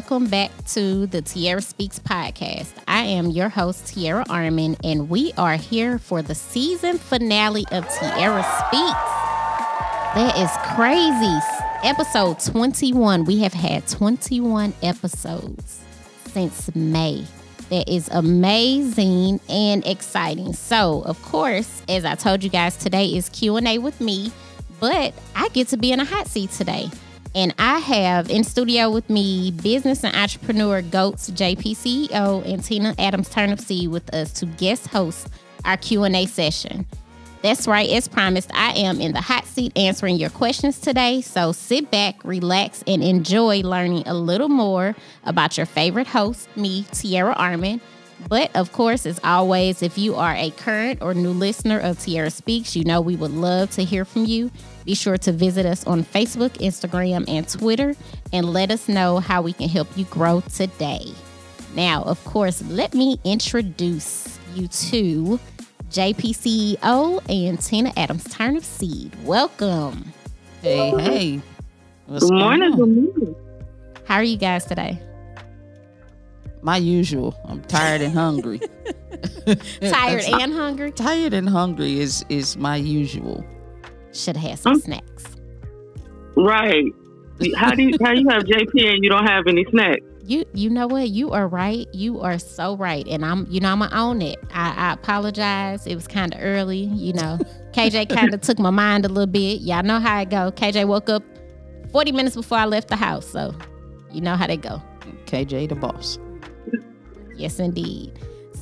welcome back to the Tiara Speaks podcast. I am your host, Tiara Armin, and we are here for the season finale of Tiara Speaks. That is crazy. Episode 21. We have had 21 episodes since May. That is amazing and exciting. So, of course, as I told you guys, today is Q&A with me, but I get to be in a hot seat today. And I have in studio with me business and entrepreneur GOATS JP CEO and Tina Adams Turnipseed with us to guest host our Q&A session. That's right, as promised, I am in the hot seat answering your questions today. So sit back, relax, and enjoy learning a little more about your favorite host, me, Tiara Armin. But of course, as always, if you are a current or new listener of Tiara Speaks, you know we would love to hear from you. Be sure to visit us on Facebook, Instagram, and Twitter and let us know how we can help you grow today. Now, of course, let me introduce you to JP CEO and Tina Adams Turnipseed. Welcome. Hey, hey. What's good morning. Good morning. How are you guys today? My usual. I'm tired and hungry. tired and hungry? Tired and hungry is is my usual. Should have had some snacks. Right. How do you how you have JP and you don't have any snacks? you you know what? You are right. You are so right. And i'm you know i'm gonna own it. I, I apologize. It was kind of early you know. Kj kind of took my mind a little bit. Y'all know how it go. Kj woke up 40 minutes before i left the house so you know how they go. Kj the boss. Yes indeed.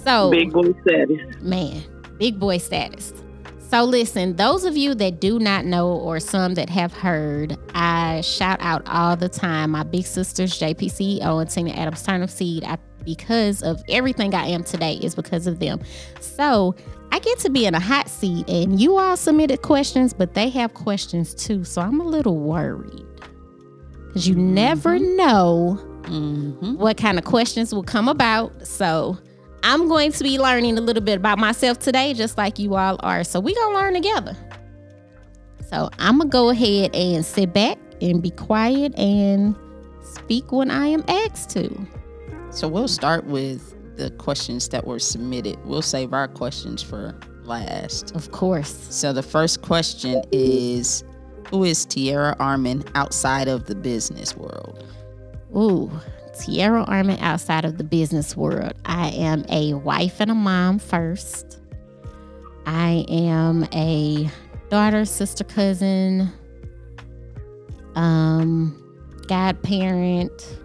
So big boy status. Man big boy status so, listen, those of you that do not know, or some that have heard, I shout out all the time my big sisters, JP CEO and Tina Adams Turnipseed, I, because of everything I am today, is because of them. So, I get to be in a hot seat, and you all submitted questions, but they have questions too. So, I'm a little worried because you mm-hmm. never know mm-hmm. what kind of questions will come about. So, I'm going to be learning a little bit about myself today, just like you all are. So we're going to learn together. So I'm going to go ahead and sit back and be quiet and speak when I am asked to. So we'll start with the questions that were submitted. We'll save our questions for last. Of course. So the first question is Who is Tiara Armin outside of the business world? Ooh, Tiara Armin outside of the business world. I am a wife and a mom first. I am a daughter, sister, cousin, um, godparent.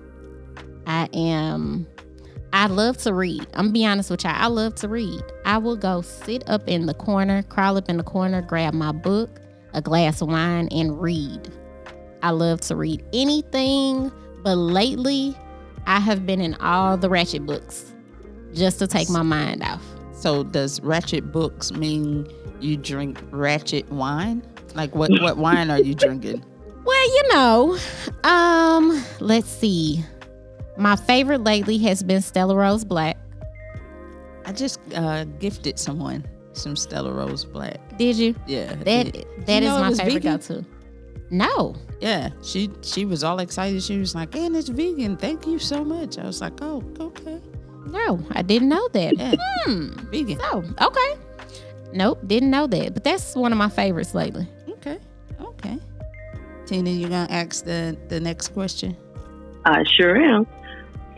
I am I love to read. I'm gonna be honest with y'all. I love to read. I will go sit up in the corner, crawl up in the corner, grab my book, a glass of wine, and read. I love to read anything, but lately I have been in all the Ratchet books just to take my mind off. So does Ratchet books mean you drink Ratchet wine? Like what what wine are you drinking? Well, you know, um, let's see. My favorite lately has been Stella Rosa Black. I just uh, gifted someone some Stella Rosa Black. Did you? Yeah. That that is my favorite go to. No. Yeah, she she was all excited. She was like, "And it's vegan. Thank you so much." I was like, "Oh, okay." No, I didn't know that. Yeah. Hmm. Vegan. So okay. Nope, didn't know that. But that's one of my favorites lately. Okay. Okay. Tina, you gonna ask the the next question? I sure am.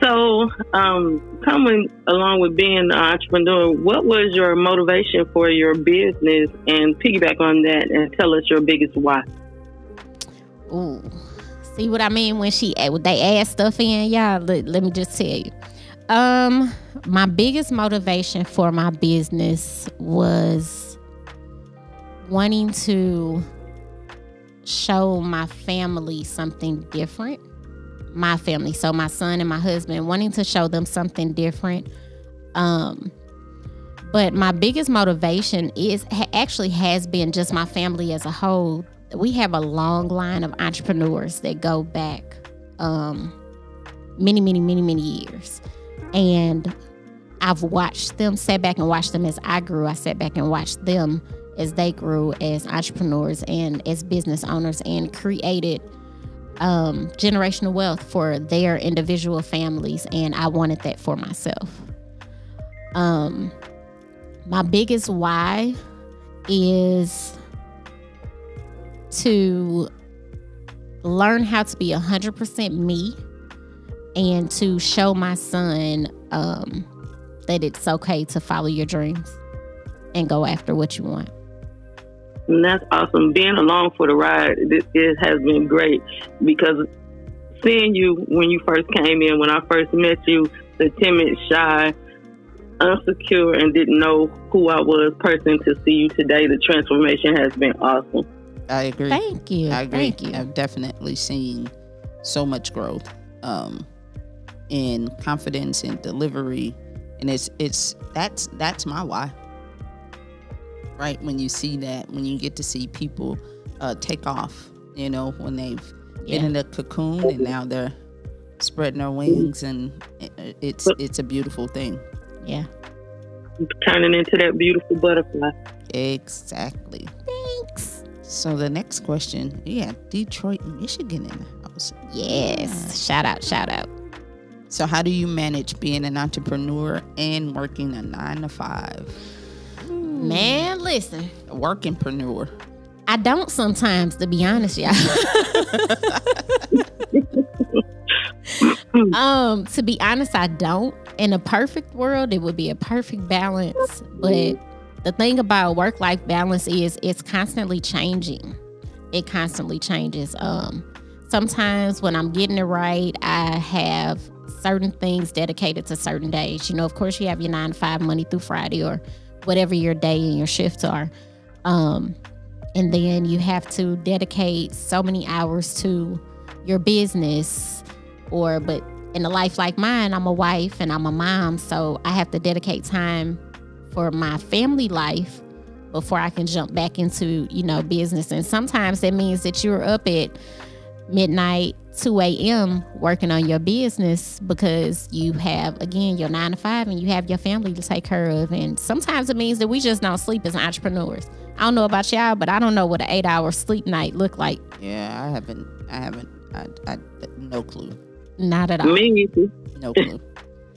So, um, coming along with being an entrepreneur, what was your motivation for your business? And piggyback on that and tell us your biggest why. Ooh, see what I mean when she when they add stuff in, y'all. Let, let me just tell you. Um, my biggest motivation for my business was wanting to show my family something different. My family, so my son and my husband, wanting to show them something different. Um, but my biggest motivation is actually has been just my family as a whole we have a long line of entrepreneurs that go back um, many, many, many, many years. And I've watched them, sat back and watched them as I grew. I sat back and watched them as they grew as entrepreneurs and as business owners and created um, generational wealth for their individual families, and I wanted that for myself. Um, my biggest why is to learn how to be 100% me and to show my son um, that it's okay to follow your dreams and go after what you want. And that's awesome. Being along for the ride, it, it has been great because seeing you when you first came in, when I first met you, the timid, shy, unsecure, and didn't know who I was person to see you today, the transformation has been awesome. I agree. Thank you. I agree. Thank you. I've definitely seen so much growth um, in confidence and delivery, and it's it's that's that's my why. Right when you see that, when you get to see people uh, take off, you know, when they've Yeah. been in a cocoon and now they're spreading their wings, and it's it's a beautiful thing. Yeah. Turning into that beautiful butterfly. Exactly. So the next question, yeah, Detroit, Michigan in the house. Yes. Shout out, shout out. So, how do you manage being an entrepreneur and working a nine to five? Man, listen. Workingpreneur. I don't sometimes, to be honest, y'all. um, to be honest, I don't. In a perfect world, it would be a perfect balance. But the thing about work life balance is it's constantly changing. It constantly changes. Um, sometimes when I'm getting it right, I have certain things dedicated to certain days. You know, of course, you have your nine to five Monday through Friday or whatever your day and your shifts are. Um, and then you have to dedicate so many hours to your business or but in a life like mine i'm a wife and i'm a mom so i have to dedicate time for my family life before i can jump back into you know business. And sometimes that means that you're up at midnight 2 a.m working on your business because you have again your nine to five and you have your family to take care of. And sometimes it means that we just don't sleep as entrepreneurs. I don't know about y'all but i don't know what an eight hour sleep night look like. Yeah, I haven't, I haven't, I, I, no clue, not at all. Me either. no clue.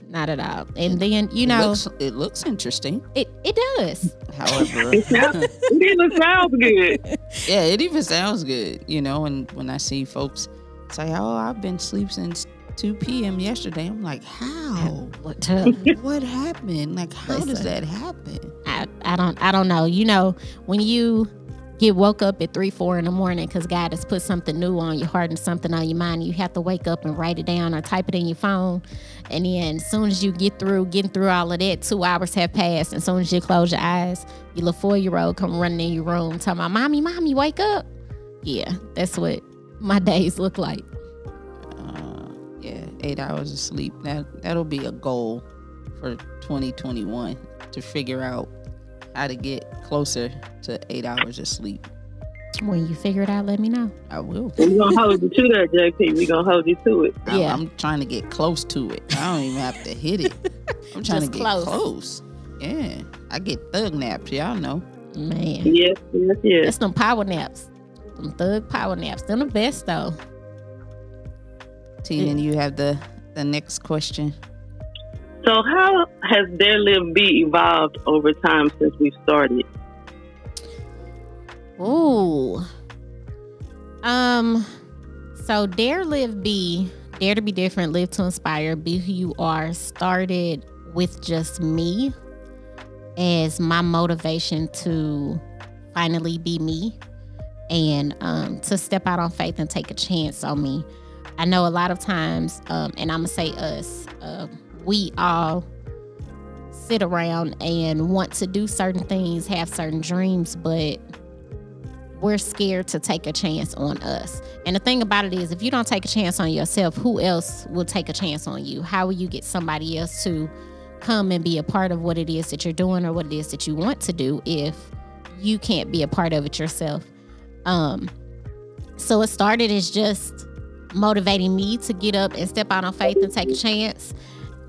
not at all and then you it know looks, it looks interesting. it, it does However, It sounds, it even sounds good. yeah, it even sounds good, you know. And when I see folks say, "Oh, I've been asleep since 2 p.m. yesterday," I'm like, "How? what to what happened? Like, how does that happen?" I, I don't I don't know. You know, when you get woke up at three, four in the morning because God has put something new on your heart and something on your mind, you have to wake up and write it down or type it in your phone. And then as soon as you get through getting through all of that, two hours have passed. And as soon as you close your eyes, your little four year old come running in your room talking about, Mommy, Mommy, wake up. Yeah, that's what my days look like. Uh, yeah, eight hours of sleep. That that'll be a goal for 2021 to figure out how to get closer to eight hours of sleep. When you figure it out, let me know. I will. We're going to hold you to that, JP. We're going to hold you to it. I- Yeah. I'm trying to get close to it. I don't even have to hit it. I'm trying Just to get close. close. Yeah, I get thug naps. Y'all know. Man. Yes, yes, yes. That's them power naps. Them thug power naps. They're the best though. Tina, you have the the next question. So, how has Dare Live Be evolved over time since we started? Oh, Um, so Dare Live Be, Dare to be different, live to inspire, be who you are, started with just me as my motivation to finally be me and um, to step out on faith and take a chance on me. I know a lot of times, um, and I'm gonna say us, uh, we all sit around and want to do certain things, have certain dreams, but we're scared to take a chance on us. And the thing about it is, if you don't take a chance on yourself, who else will take a chance on you? How will you get somebody else to come and be a part of what it is that you're doing or what it is that you want to do if you can't be a part of it yourself? Um, so it started as just motivating me to get up and step out on faith and take a chance.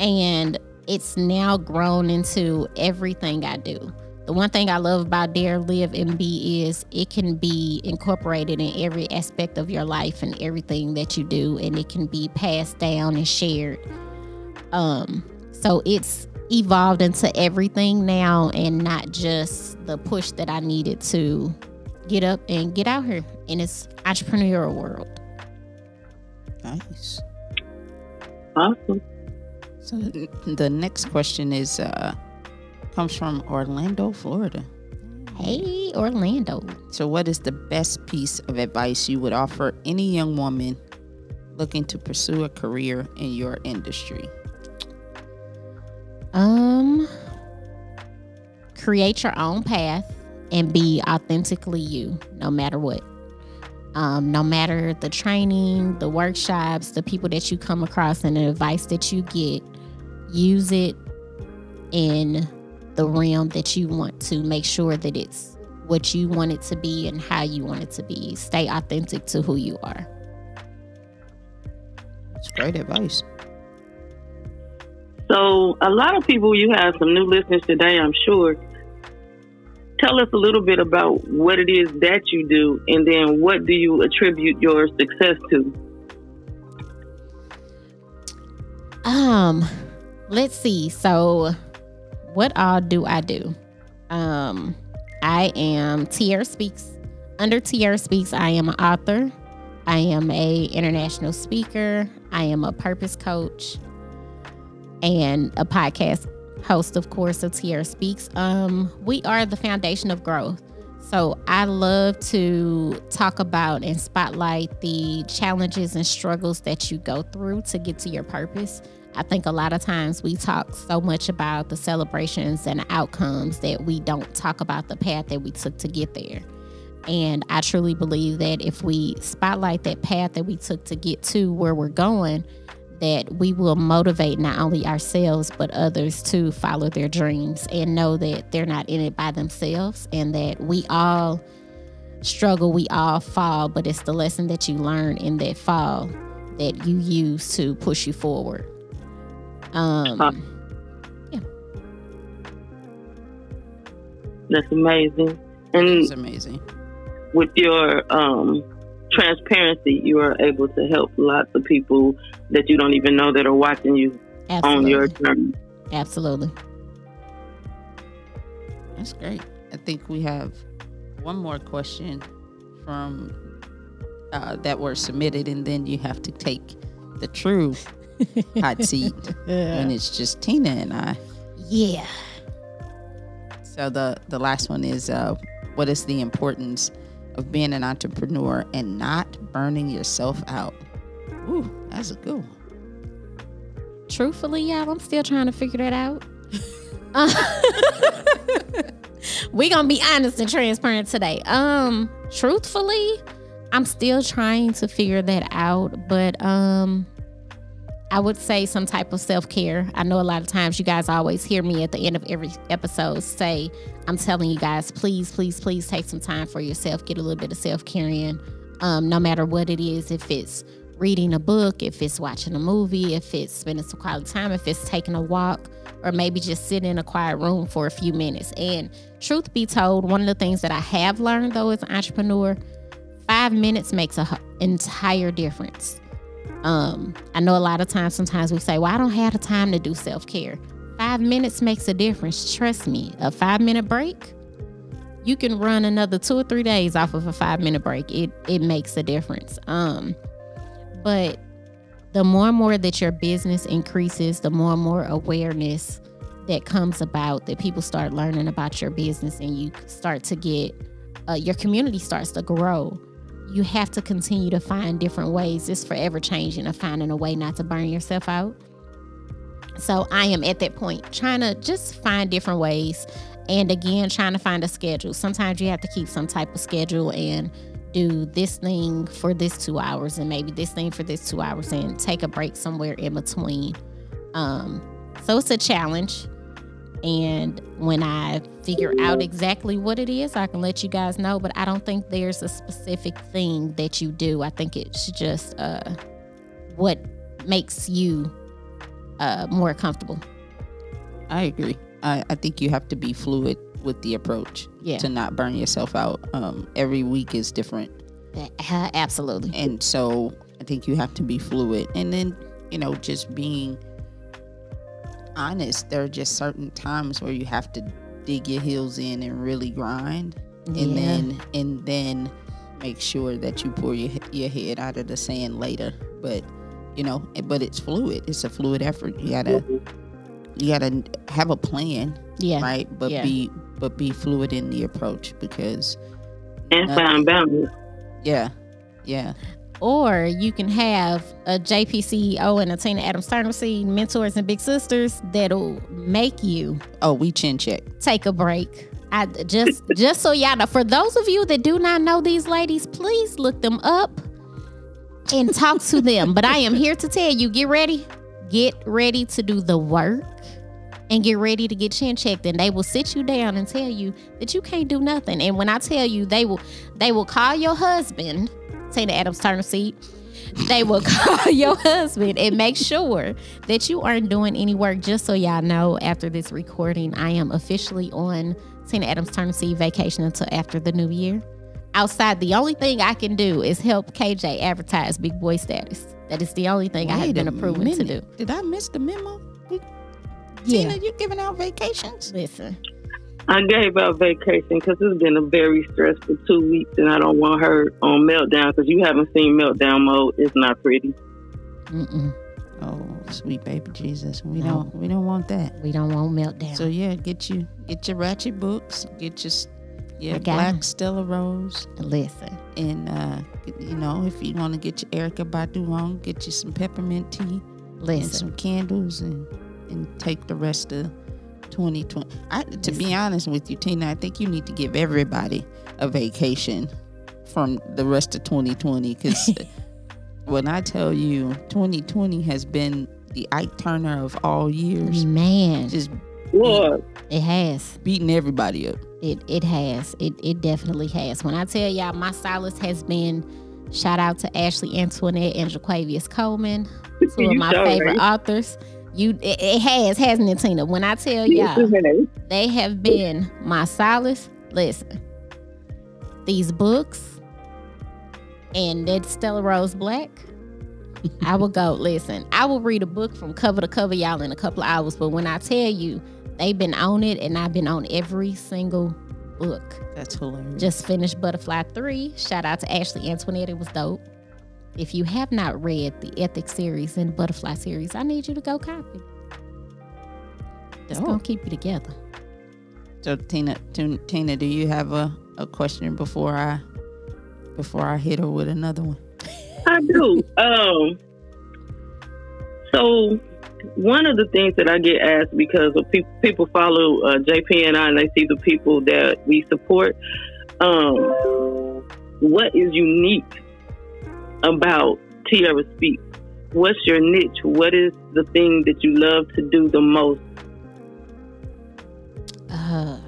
And it's now grown into everything I do. The the one thing I love about Dare, Live, and Be is it can be incorporated in every aspect of your life and everything that you do, and it can be passed down and shared. Um, so it's evolved into everything now, and not just the push that I needed to get up and get out here in this entrepreneurial world. Nice. Awesome. So the next question is uh comes from Orlando, Florida. Hey, Orlando. So what is the best piece of advice you would offer any young woman looking to pursue a career in your industry? Um, create your own path and be authentically you, no matter what. Um, no matter the training, the workshops, the people that you come across, and the advice that you get, use it in the realm that you want to make sure that it's what you want it to be and how you want it to be. Stay authentic to who you are. It's great advice. So, a lot of people, you have some new listeners today, I'm sure. Tell us a little bit about what it is that you do, and then what do you attribute your success to? Um, let's see. So, what all do I do? Um, I am Tierra Speaks. Under Tierra Speaks, I am an author. I am a international speaker. I am a purpose coach and a podcast host, of course, of Tierra Speaks. Um, we are the foundation of growth. So I love to talk about and spotlight the challenges and struggles that you go through to get to your purpose. I think a lot of times we talk so much about the celebrations and outcomes that we don't talk about the path that we took to get there. And I truly believe that if we spotlight that path that we took to get to where we're going, that we will motivate not only ourselves but others to follow their dreams and know that they're not in it by themselves and that we all struggle, we all fall, but it's the lesson that you learn in that fall that you use to push you forward. Um, yeah. That's amazing. And It's amazing. with your um, transparency, you are able to help lots of people that you don't even know that are watching you on your journey. Absolutely. That's great. I think we have one more question from uh, that were submitted, and then you have to take the true hot seat and it's just Tina and I. Yeah. So the the last one is uh, what is the importance of being an entrepreneur and not burning yourself out? Ooh, that's a good one. Truthfully, y'all, I'm still trying to figure that out. we gonna be honest and transparent today. Um, truthfully, I'm still trying to figure that out, but um, I would say some type of self care. I know a lot of times you guys always hear me at the end of every episode say, I'm telling you guys, please, please, please take some time for yourself. Get a little bit of self care in, um, no matter what it is. If it's reading a book, if it's watching a movie, if it's spending some quality time, if it's taking a walk, or maybe just sitting in a quiet room for a few minutes. And truth be told, one of the things that I have learned though as an entrepreneur, five minutes makes an entire difference. Um, I know a lot of times, sometimes we say, Well, I don't have the time to do self care. Five minutes makes a difference. Trust me, a five minute break, you can run another two or three days off of a five minute break. It it makes a difference. Um, but the more and more that your business increases, the more and more awareness that comes about that people start learning about your business and you start to get uh, your community starts to grow you have to continue to find different ways. It's forever changing of finding a way not to burn yourself out. So i am at that point trying to just find different ways and again trying to find a schedule. Sometimes you have to keep some type of schedule and do this thing for this two hours and maybe this thing for this two hours and take a break somewhere in between. Um so it's a challenge and when I figure out exactly what it is, I can let you guys know. But I don't think there's a specific thing that you do. I think it's just uh, what makes you uh, more comfortable. I agree. I, I think you have to be fluid with the approach Yeah. to not burn yourself out. Um, every week is different, Uh, Absolutely. and so I think you have to be fluid, and then you know just being honest. There are just certain times where you have to dig your heels in and really grind, and Yeah. then and then make sure that you pull your your head out of the sand later. But you know, but it's fluid. It's a fluid effort. You gotta you gotta have a plan, Yeah. right? But Yeah. be but be fluid in the approach because And Nothing. find boundaries. yeah, yeah, Or you can have a JPCEO and a Tina Adams Turner seed mentors and big sisters that'll make you Oh, we chin check. take a break. I just just so y'all know, for those of you that do not know these ladies, please look them up and talk to them. But I am here to tell you, get ready. Get ready to do the work and get ready to get chin checked. And they will sit you down and tell you that you can't do nothing. And when I tell you they will they will call your husband, Tina Adams Turner seat. They will call your husband and make sure that you aren't doing any work. Just so y'all know, after this recording, I am officially on Tina Adams Turner Seed vacation until after the new year. Outside, the only thing I can do is help KJ advertise Big Boy status. That is the only thing I have been approved to do. Did I miss the memo? Yeah. Tina, you giving out vacations? Listen, I gave out vacation because it's been a very stressful two weeks, and I don't want her on meltdown because you haven't seen meltdown mode. It's not pretty. mm-mm, Oh, sweet baby Jesus, we No. don't we don't want that. we don't want meltdown. So yeah, get you get your ratchet books, get your yeah your I got black 'em. Stella Rosa, Listen, and uh, you know if you want to get your Erykah Badu on, get you some peppermint tea and listen. some candles, and and take the rest of 2020. I, to be honest with you, Tina, I think you need to give everybody a vacation from the rest of 2020 because when I tell you 2020 has been the Ike Turner of all years, Man, just Lord, it has. beating everybody up. It it has. It it definitely has. When I tell y'all, my stylist has been. Shout out to Ashley Antoinette and JaQuavis Coleman, two of my favorite authors. You, it, it has, hasn't it, Tina? When I tell y'all, it has. they have been my solace. Listen, these books and that Stella Rosa Black. I will go. Listen, I will read a book from cover to cover, y'all, in a couple of hours. But when I tell you, they've been on it, and I've been on every single book. That's hilarious. Just finished Butterfly 3. Shout out to Ashley Antoinette. It was dope. If you have not read the Ethics series and the Butterfly series, I need you to go copy. It's Dope. going to keep you together. So Tina, Tina, Tina, do you have a, a question before I before I hit her with another one? I do. Um, so one of the things that I get asked because of pe- people follow uh, JP and I, and they see the people that we support. Um, what is unique about Tierra Speak. What's your niche? What is the thing that you love to do the most? Uh,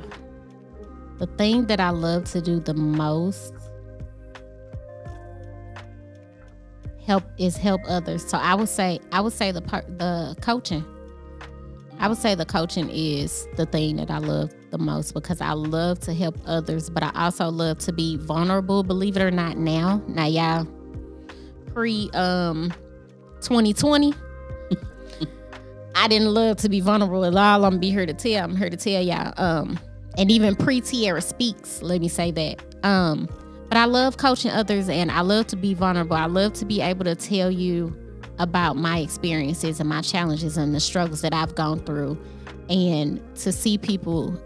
the thing that I love to do the most help is help others. So I would say I would say the part the coaching. I would say the coaching is the thing that I love the most because I love to help others, but I also love to be vulnerable. Believe it or not, now now y'all pre um 2020. I didn't love to be vulnerable at all. I'm be here to tell. I'm here to tell y'all. Um, and even pre Tierra speaks. Let me say that. Um, but I love coaching others, and I love to be vulnerable. I love to be able to tell you about my experiences and my challenges and the struggles that I've gone through, and to see people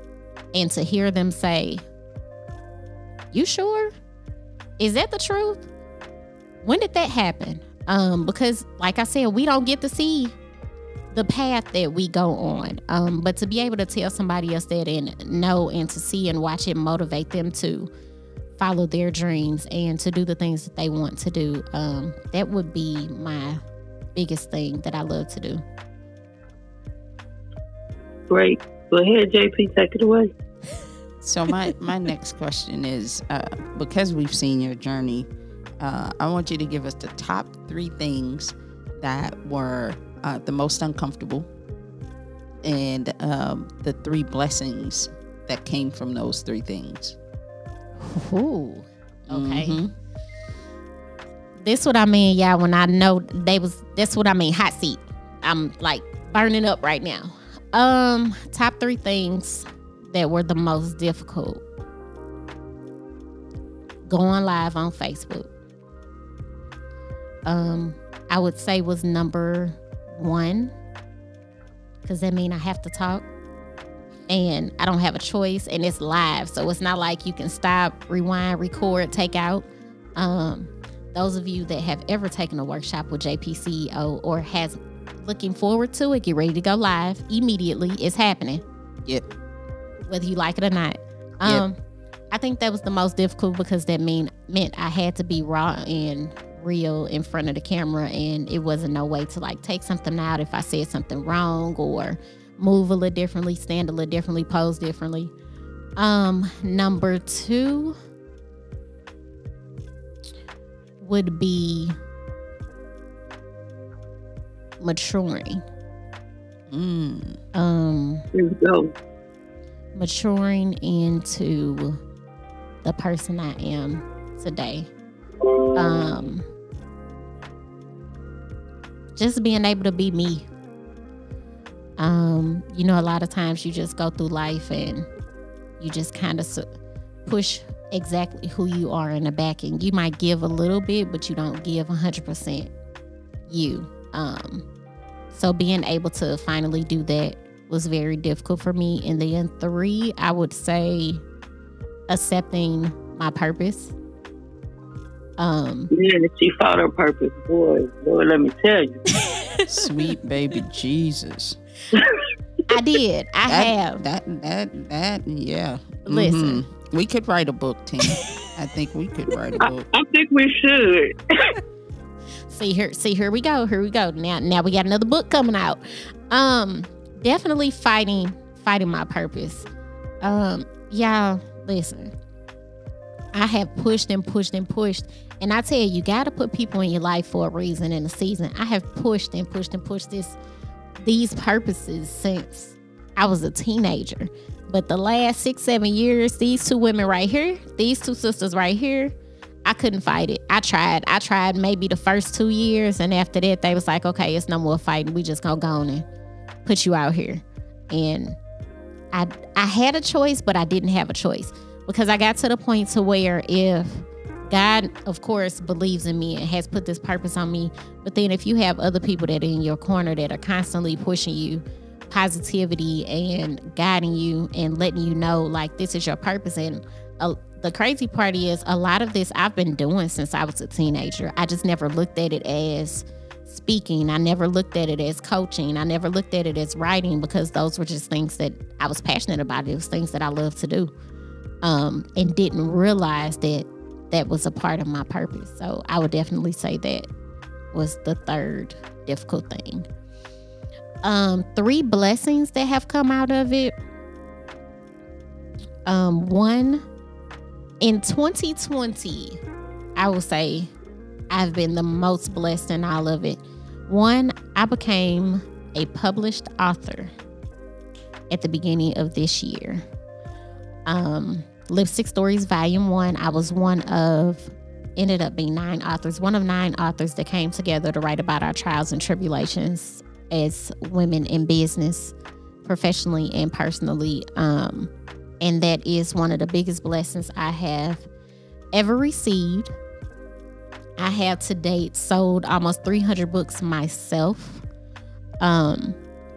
and to hear them say, "You sure? Is that the truth? When did that happen?" Um, because, like I said, we don't get to see the path that we go on. Um, but to be able to tell somebody else that and know and to see and watch it motivate them to follow their dreams and to do the things that they want to do, um, that would be my biggest thing that I love to do. Great. Go ahead, JP. Take it away. So my my next question is uh, because we've seen your journey, uh, I want you to give us the top three things that were uh, the most uncomfortable, and um, the three blessings that came from those three things. Ooh. Okay. Mhm. This what I mean, y'all. When I know they was, that's what I mean. Hot seat. I'm like burning up right now. Um, top three things that were the most difficult. Going live on Facebook. Um, I would say was number one. Cause that mean I have to talk. And I don't have a choice and it's live. So it's not like you can stop, rewind, record, take out. Um, those of you that have ever taken a workshop with JPCEO or has looking forward to it, get ready to go live immediately. It's happening, Yep. whether you like it or not. Um, I think that was the most difficult because that mean meant I had to be raw and real in front of the camera, and it wasn't no way to like take something out if I said something wrong or move a little differently, stand a little differently, pose differently. Um, number two would be maturing. Mm. Um, Here we go. maturing into the person I am today. Um, just being able to be me. Um, you know, a lot of times you just go through life and you just kind of push exactly who you are in the back, and you might give a little bit, but you don't give 100% you. Um, so being able to finally do that was very difficult for me. And then three, I would say accepting my purpose. Um, Man, if she fought her purpose, boy, boy, let me tell you. Sweet baby Jesus. I did. I That, have. that that that yeah. Listen. Mhm. We could write a book, Tina. I think we could write a book. I think we should. see here see here we go here we go now now we got another book coming out um definitely fighting fighting my purpose um y'all listen i have pushed and pushed and pushed and i tell you you got to put people in your life for a reason and a season i have pushed and pushed and pushed this these purposes since i was a teenager but the last six seven years these two women right here these two sisters right here I couldn't fight it. I tried. I tried maybe the first two years, and after that, they was like, "Okay, it's no more fighting. We just gonna go on and put you out here." And I I had a choice, but I didn't have a choice because I got to the point to where if God, of course, believes in me and has put this purpose on me, but then if you have other people that are in your corner that are constantly pushing you positivity and guiding you and letting you know like this is your purpose and uh, the crazy part is a lot of this I've been doing since I was a teenager. I just never looked at it as speaking. I never looked at it as coaching. I never looked at it as writing because those were just things that I was passionate about. It was things that I loved to do. Um, and didn't realize that that was a part of my purpose. So I would definitely say that was the third difficult thing. Um, three blessings that have come out of it. Um, one in 2020, I will say I've been the most blessed in all of it. One, I became a published author at the beginning of this year. Um, Lipstick Stories Volume 1, I was one of, ended up being nine authors, one of nine authors that came together to write about our trials and tribulations as women in business, professionally and personally. Um, and that is one of the biggest blessings I have ever received. I have to date sold almost 300 books myself. Um,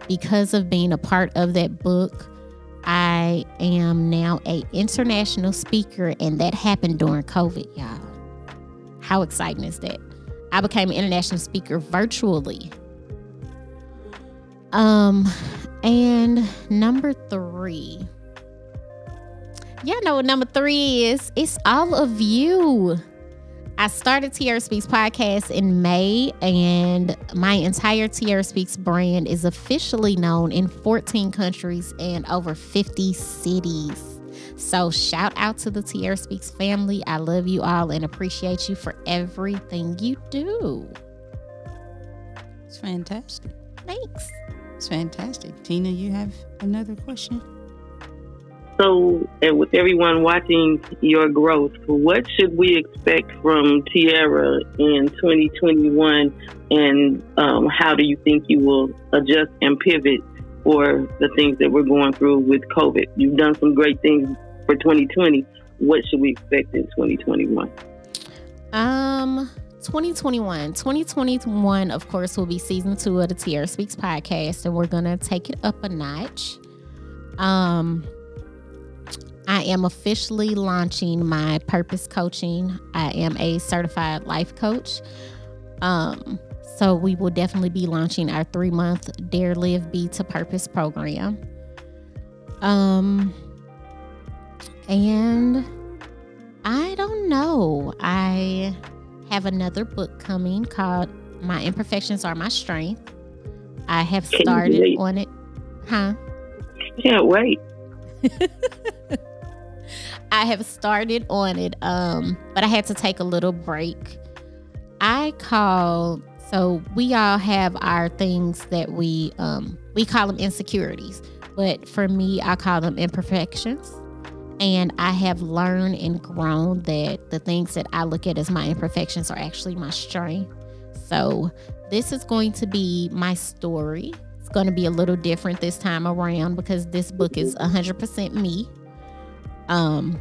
because of being a part of that book, I am now a international speaker, and that happened during COVID, y'all. How exciting is that? I became an international speaker virtually. Um, and number three. Y'all know what number three is. It's all of you. I started Tierra Speaks podcast in May, and my entire Tierra Speaks brand is officially known in 14 countries and over 50 cities. So, shout out to the Tierra Speaks family. I love you all and appreciate you for everything you do. It's fantastic. Thanks. It's fantastic. Tina, you have another question? So, and with everyone watching your growth, what should we expect from Tierra in 2021? And um, how do you think you will adjust and pivot for the things that we're going through with COVID? You've done some great things for 2020. What should we expect in 2021? Um, 2021. 2021, of course, will be season two of the Tierra Speaks podcast, and we're gonna take it up a notch. Um, I am officially launching my purpose coaching. I am a certified life coach. Um, so we will definitely be launching our three month Dare Live Be to Purpose program. Um, and I don't know. I have another book coming called My Imperfections Are My Strength. I have started on it. Huh? Can't wait. I have started on it, um, but I had to take a little break. I call so we all have our things that we um, we call them insecurities, but for me, I call them imperfections. And I have learned and grown that the things that I look at as my imperfections are actually my strength. So this is going to be my story. It's going to be a little different this time around because this book is 100% me. Um,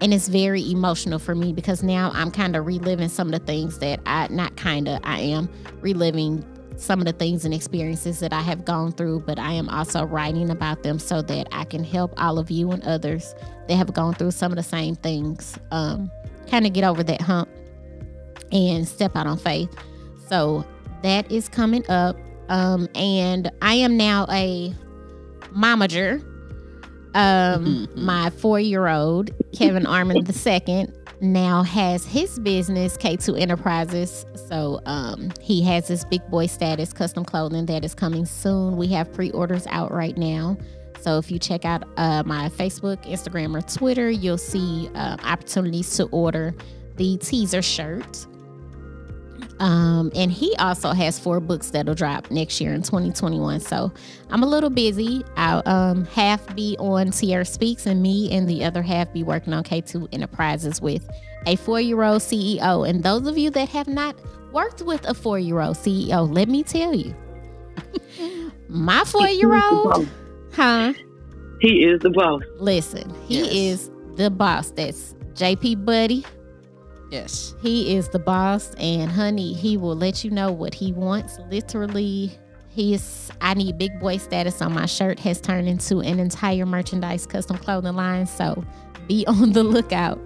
and it's very emotional for me because now I'm kind of reliving some of the things that I not kind of I am reliving some of the things and experiences that I have gone through, but I am also writing about them so that I can help all of you and others that have gone through some of the same things um, kind of get over that hump and step out on faith. So that is coming up. Um, and I am now a momager. Um, Mhm. my four year old, Kevin Armin II, now has his business K2 Enterprises. So um, he has this big boy status custom clothing that is coming soon. We have pre-orders out right now. So if you check out uh, my Facebook, Instagram, or Twitter, you'll see uh, opportunities to order the teaser shirt. Um, and he also has four books that'll drop next year in 2021. So I'm a little busy. I'll um, half be on Tierra Speaks and me, and the other half be working on K2 Enterprises with a four year old CEO. And those of you that have not worked with a four year old CEO, let me tell you, my four year old, huh? He is the boss. Listen, he Yes. is the boss. That's JP Buddy. Yes. He is the boss, and honey, he will let you know what he wants. Literally, his I need big boy status on my shirt has turned into an entire merchandise custom clothing line. So be on the lookout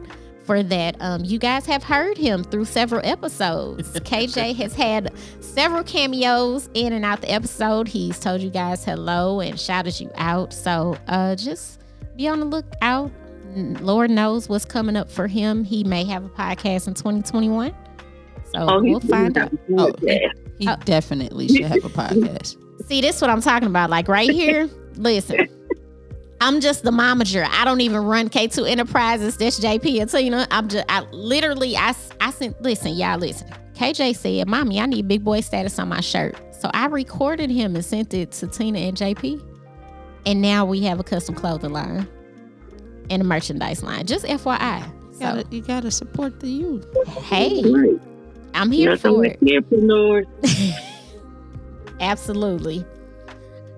for that. Um, you guys have heard him through several episodes. KJ has had several cameos in and out the episode. He's told you guys hello and shouted you out. So uh, just be on the lookout. Lord knows what's coming up for him. He may have a podcast in 2021. So Oh, we'll find out. Oh, Yeah. He Oh. definitely should have a podcast. See, this is what I'm talking about. Like right here, listen. I'm just the momager. I don't even run K2 Enterprises. That's JP. And so, you know, I'm just, I literally, I, I sent, listen, y'all listen. KJ said, Mommy, I need big boy status on my shirt. So I recorded him and sent it to Tina and JP. And now we have a custom clothing line and a merchandise line. Just FYI. You So, gotta, you gotta support the youth. hey, Right. I'm here Nothing for it. Absolutely.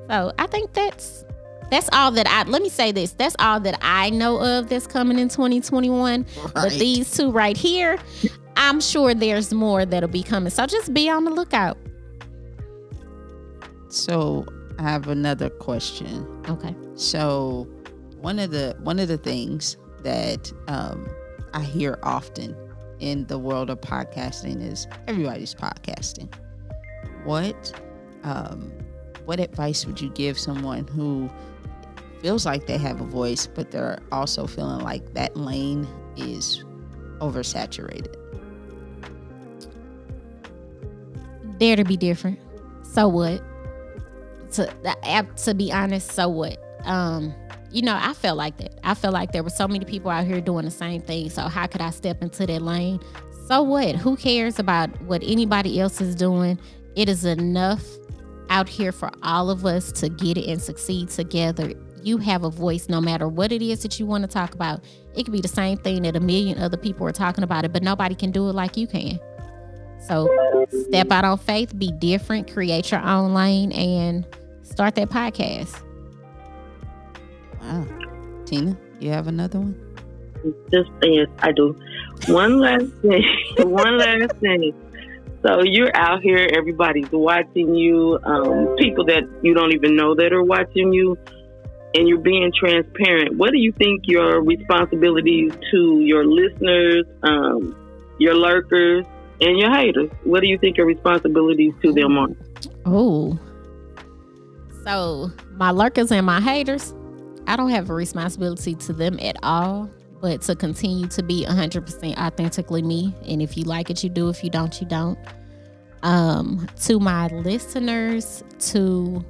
So I think that's that's all that I let me say this. That's all that I know of that's coming in 2021. But these two right here, I'm sure there's more that'll be coming. So just be on the lookout. So I have another question. Okay. So one of the one of the things that um, I hear often in the world of podcasting is everybody's podcasting. What um, what advice would you give someone who feels like they have a voice, but they're also feeling like that lane is oversaturated? Dare to be different. So what? To to be honest, so what? Um, you know, I felt like that. I felt like there were so many people out here doing the same thing. So how could I step into that lane? So what? Who cares about what anybody else is doing? It is enough out here for all of us to get it and succeed together. You have a voice no matter what it is that you want to talk about. It could be the same thing that a million other people are talking about it, but nobody can do it like you can. So step out on faith, be different, create your own lane, and start that podcast. Wow. Tina, you have another one? Just yes, I do. One last thing. one last thing. So you're out here, everybody's watching you, um, people that you don't even know that are watching you, and you're being transparent. What do you think your responsibilities to your listeners, um, your lurkers, and your haters? What do you think your responsibilities to them are? Oh. So my lurkers and my haters, I don't have a responsibility to them at all, but to continue to be 100% authentically me. And if you like it, you do. If you don't, you don't. Um, to my listeners, to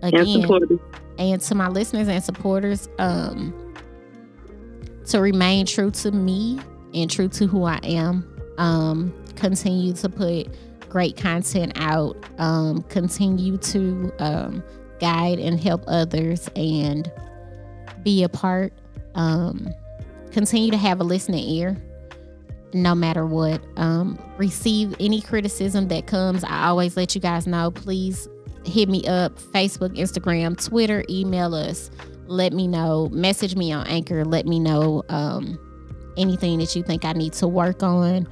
again, And and to my listeners and supporters, um, to remain true to me and true to who I am. Um, continue to put great content out. Um, continue to um, guide and help others and be a part. Um, continue to have a listening ear no matter what. Um, receive any criticism that comes. I always let you guys know. Please hit me up Facebook, Instagram, Twitter, email us. Let me know. Message me on Anchor. Let me know um, anything that you think I need to work on.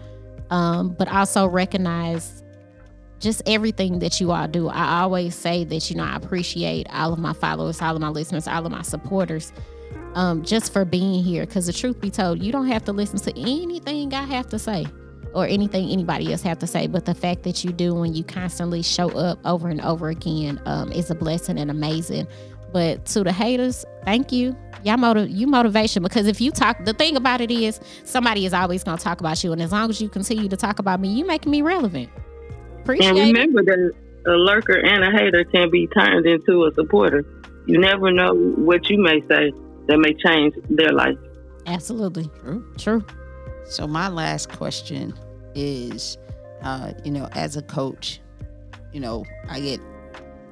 Um, but also recognize just everything that you all do. I always say that, you know, I appreciate all of my followers, all of my listeners, all of my supporters um, just for being here. Because the truth be told, you don't have to listen to anything I have to say or anything anybody else have to say. But the fact that you do when you constantly show up over and over again um, is a blessing and amazing. But to the haters, thank you. Y'all motiv- you motivation because if you talk, the thing about it is somebody is always gonna talk about you, and as long as you continue to talk about me, you making me relevant. Appreciate And it. remember that a lurker and a hater can be turned into a supporter. You never know what you may say that may change their life. Absolutely True. true. So my last question is, uh, you know, as a coach, you know, I get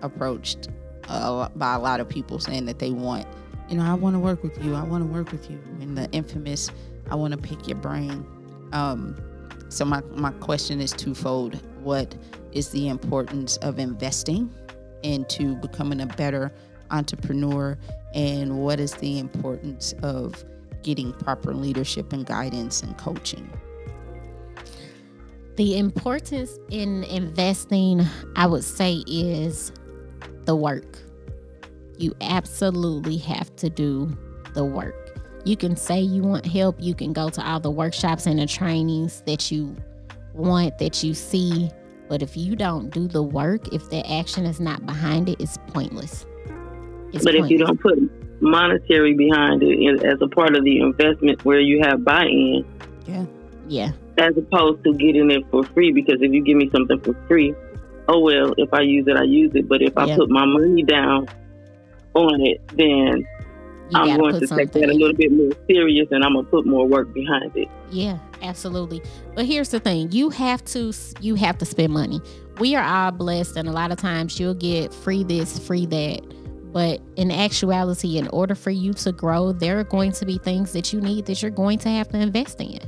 approached a lot, by a lot of people saying that they want, you know, I want to work with you. I want to work with you. And the infamous, I want to pick your brain. Um, so my my question is twofold. What is the importance of investing into becoming a better entrepreneur, and what is the importance of getting proper leadership and guidance and coaching? The importance in investing, I would say, is the work. You absolutely have to do the work. You can say you want help, you can go to all the workshops and the trainings that you want, that you see. But if you don't do the work, if the action is not behind it, it's pointless. It's but if you don't put monetary behind it as a part of the investment where you have buy-in, Yeah. yeah, as opposed to getting it for free, because if you give me something for free, oh well, if I use it, I use it. But if I Yeah. put my money down on it, then you I'm going to take that a little bit more serious, and I'm gonna put more work behind it. Yeah, absolutely. But here's the thing: you have to you have to spend money. We are all blessed, and a lot of times you'll get free this, free that. But in actuality, in order for you to grow, there are going to be things that you need that you're going to have to invest in.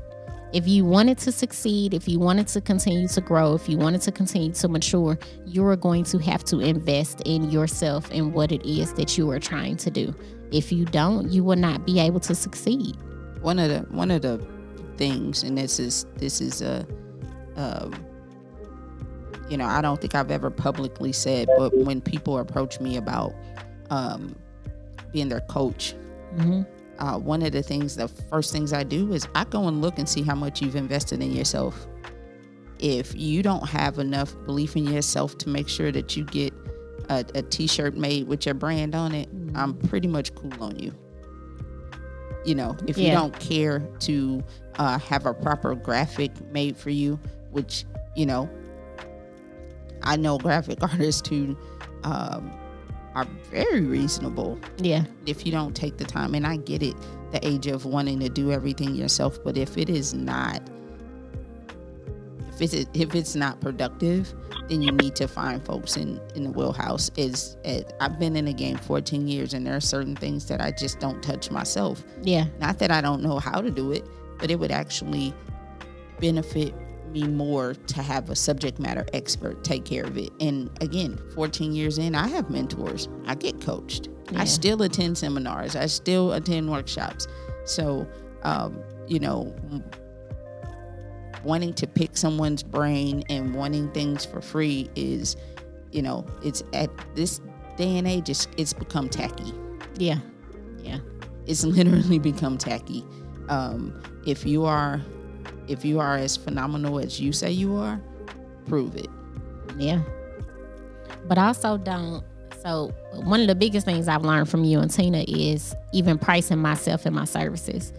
If you wanted to succeed, if you wanted to continue to grow, if you wanted to continue to mature, you are going to have to invest in yourself and what it is that you are trying to do. If you don't, you will not be able to succeed. one of the one of the things and this is this is a um you know i don't think i've ever publicly said but when people approach me about um being their coach hmm uh, one of the things the first things i do is i go and look and see how much you've invested in yourself. If you don't have enough belief in yourself to make sure that you get a, a t-shirt made with your brand on it i'm pretty much cool on you. You know if you don't care to uh, have a proper graphic made for you which you know i know graphic artists who um, are very reasonable Yeah. if you don't take the time and i get it the age of wanting to do everything yourself but if it is not if it's if it's not productive, then you need to find folks in in the wheelhouse. Is eh, I've been in the game 14 years, and there are certain things that I just don't touch myself. Yeah. Not that I don't know how to do it, but it would actually benefit me more to have a subject matter expert take care of it. And again, 14 years in, I have mentors. I get coached. Yeah. I still attend seminars. I still attend workshops. So, um, you know, wanting to pick someone's brain and wanting things for free is, you know, it's at this day and age, it's, it's become tacky. Yeah. Yeah. It's literally become tacky. Um, if you are, if you are as phenomenal as you say you are, prove it. Yeah. But also don't. So one of the biggest things I've learned from you and Tina is even pricing myself and my services.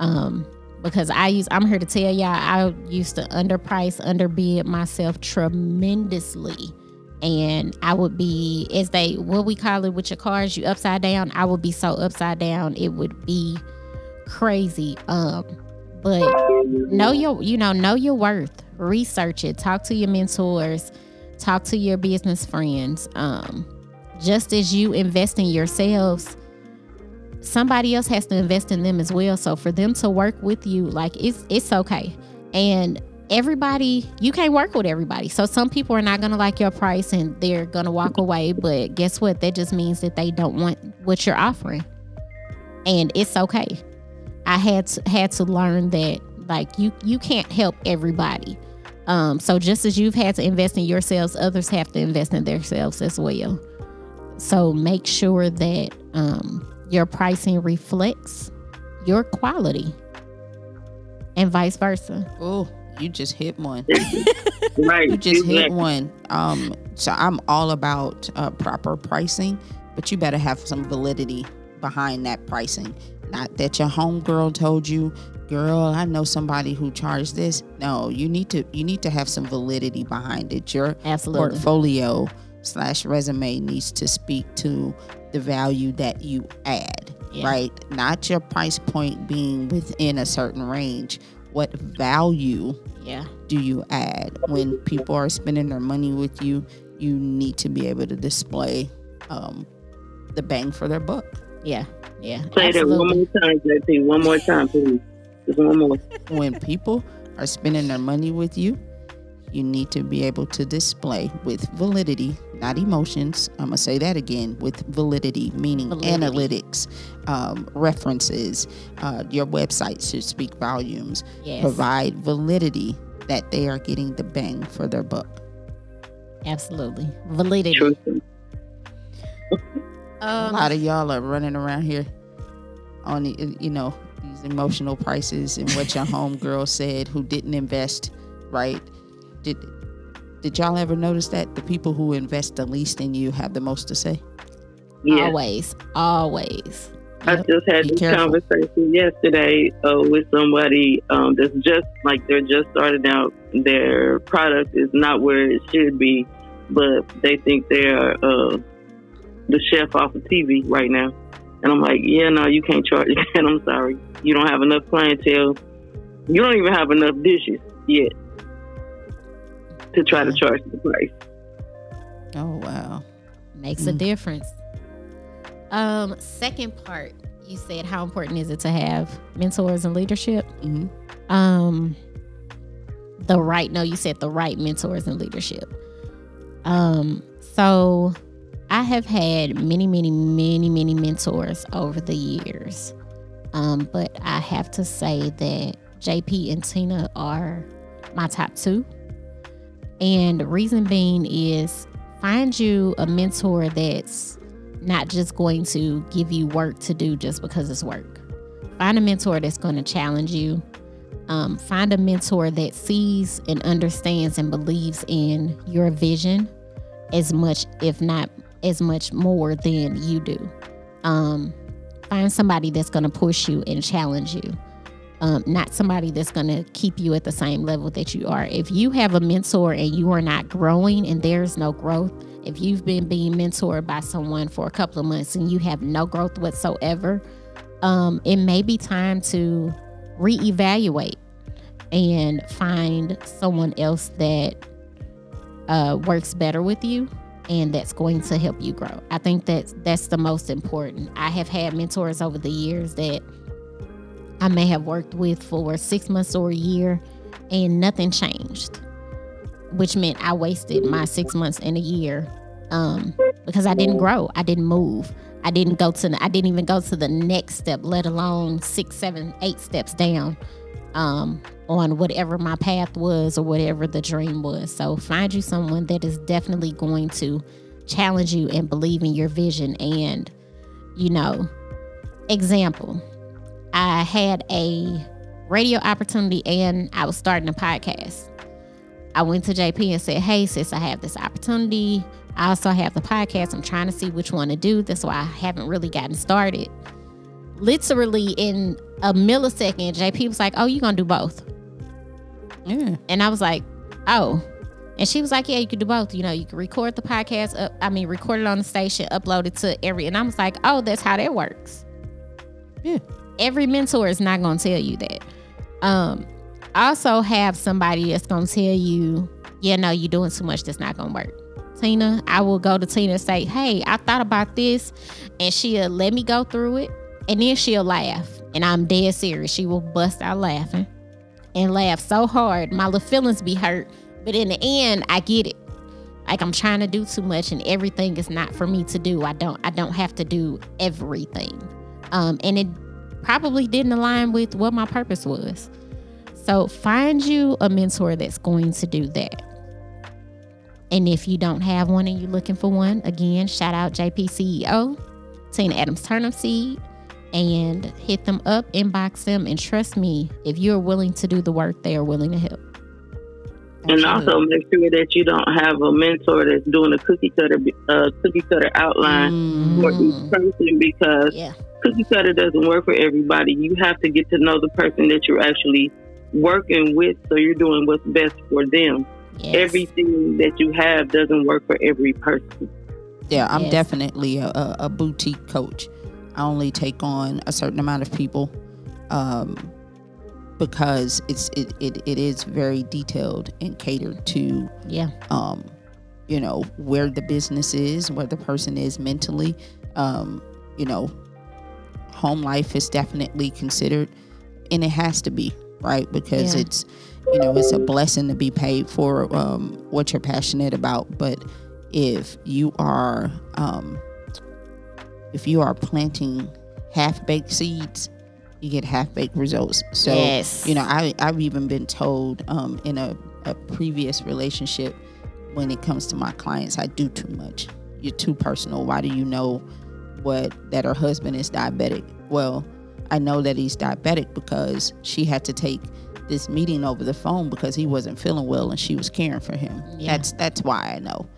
Um, because I use I'm here to tell y'all I used to underprice, underbid myself tremendously. And I would be as they what we call it with your cars, you upside down. I would be so upside down, it would be crazy. Um, but know your you know, know your worth. Research it. Talk to your mentors, talk to your business friends. Um, just as you invest in yourselves somebody else has to invest in them as well. So for them to work with you, like it's it's okay. And everybody, you can't work with everybody. So some people are not gonna like your price and they're gonna walk away. But guess what? That just means that they don't want what you're offering. And it's okay. I had to had to learn that like you you can't help everybody. Um, so just as you've had to invest in yourselves, others have to invest in themselves as well. So make sure that um, your pricing reflects your quality and vice versa. Oh, you just hit one. right. You just hit one. Um, so I'm all about uh, proper pricing, but you better have some validity behind that pricing. Not that your homegirl told you, girl, I know somebody who charged this. No, you need to you need to have some validity behind it. Your Absolutely. portfolio slash resume needs to speak to the value that you add, Yeah. right? Not your price point being within a certain range. What value Yeah. do you add when people are spending their money with you? You need to be able to display um, the bang for their buck. Yeah. Yeah. Say that one more time, JP. One more time, please. Just one more. When people are spending their money with you, you need to be able to display with validity, not emotions. I'm gonna say that again with validity, meaning Validity. analytics, um, references. Uh, your website should speak volumes. Yes. Provide validity that they are getting the bang for their buck. Absolutely. Validity. True. a Um, lot of y'all are running around here on the, you know these emotional prices and what your homegirl said who didn't invest right did did y'all ever notice that the people who invest the least in you have the most to say Yeah. Always. Always. I Yep. just had Be this careful. conversation yesterday uh, with somebody um, that's just like they're just starting out. Their product is not where it should be, but they think they're uh, the chef off of TV right now. And I'm like, yeah, no, you can't charge that. I'm sorry. You don't have enough clientele. You don't even have enough dishes yet to try to charge the price. oh wow Makes a Mm. difference. Um, second part, you said how important is it to have mentors and leadership? hmm um the right no you said the right mentors and leadership um so i have had many many many many mentors over the years. Um but i have to say that jp and tina are my top two. And the reason being is find you a mentor that's not just going to give you work to do just because it's work. Find a mentor that's going to challenge you. Um, find a mentor that sees and understands and believes in your vision as much, if not as much more than you do. Um, find somebody that's going to push you and challenge you. Um, not somebody that's going to keep you at the same level that you are. If you have a mentor and you are not growing and there's no growth, if you've been being mentored by someone for a couple of months and you have no growth whatsoever, um, it may be time to reevaluate. and find someone else that uh, works better with you and that's going to help you grow. I think that that's the most important. I have had mentors over the years that I may have worked with for six months or a year and nothing changed, which meant I wasted my six months and a year um, because I didn't grow, I didn't move. I didn't go to I didn't even go to the next step, let alone six, seven, eight steps down um, on whatever my path was or whatever the dream was. So find you someone that is definitely going to challenge you and believe in your vision. And, you know, example, I had a radio opportunity and I was starting a podcast. I went to JP and said, Hey, sis, I have this opportunity. I also have the podcast. I'm trying to see which one to do. That's why I haven't really gotten started. Literally in a millisecond, JP was like, Oh, you're going to do both. Yeah. And I was like, Oh. And she was like, Yeah, you could do both. You know, you can record the podcast, up, I mean, record it on the station, upload it to every. And I was like, Oh, that's how that works. Yeah. Every mentor is not going to tell you that. Um, also have somebody that's going to tell you, Yeah, no, you're doing too much. That's not going to work. Tina, I will go to Tina and say, Hey, I thought about this. And she'll let me go through it. And then she'll laugh. And I'm dead serious. She will bust out laughing and laugh so hard. My little feelings be hurt. But in the end, I get it. Like I'm trying to do too much and everything is not for me to do. I don't I don't have to do everything. Um, and it probably didn't align with what my purpose was. So find you a mentor that's going to do that. And if you don't have one and you're looking for one, again, shout out JP CEO, Tina Adams Turnipseed, and hit them up, inbox them, and trust me, if you're willing to do the work, they are willing to help. And also make sure that you don't have a mentor that's doing a cookie cutter uh, cookie cutter outline Mm. for each person because Yeah. cookie cutter doesn't work for everybody. You have to get to know the person that you're actually working with, so you're doing what's best for them. Yes. Everything that you have doesn't work for every person. Yeah, I'm Yes. definitely a, a, a boutique coach. I only take on a certain amount of people um, because it's it, it, it is very detailed and catered to Yeah. um, you know where the business is, where the person is mentally. Um, you know, home life is definitely considered, and it has to be right because Yeah. it's you know it's a blessing to be paid for um, what you're passionate about. But if you are um, if you are planting half baked seeds, you get half baked results. So Yes. you know, I I've even been told um, in a, a previous relationship when it comes to my clients, I do too much. You're too personal. Why do you know what that her husband is diabetic? Well, I know that he's diabetic because she had to take this meeting over the phone because he wasn't feeling well and she was caring for him. Yeah. That's that's why I know.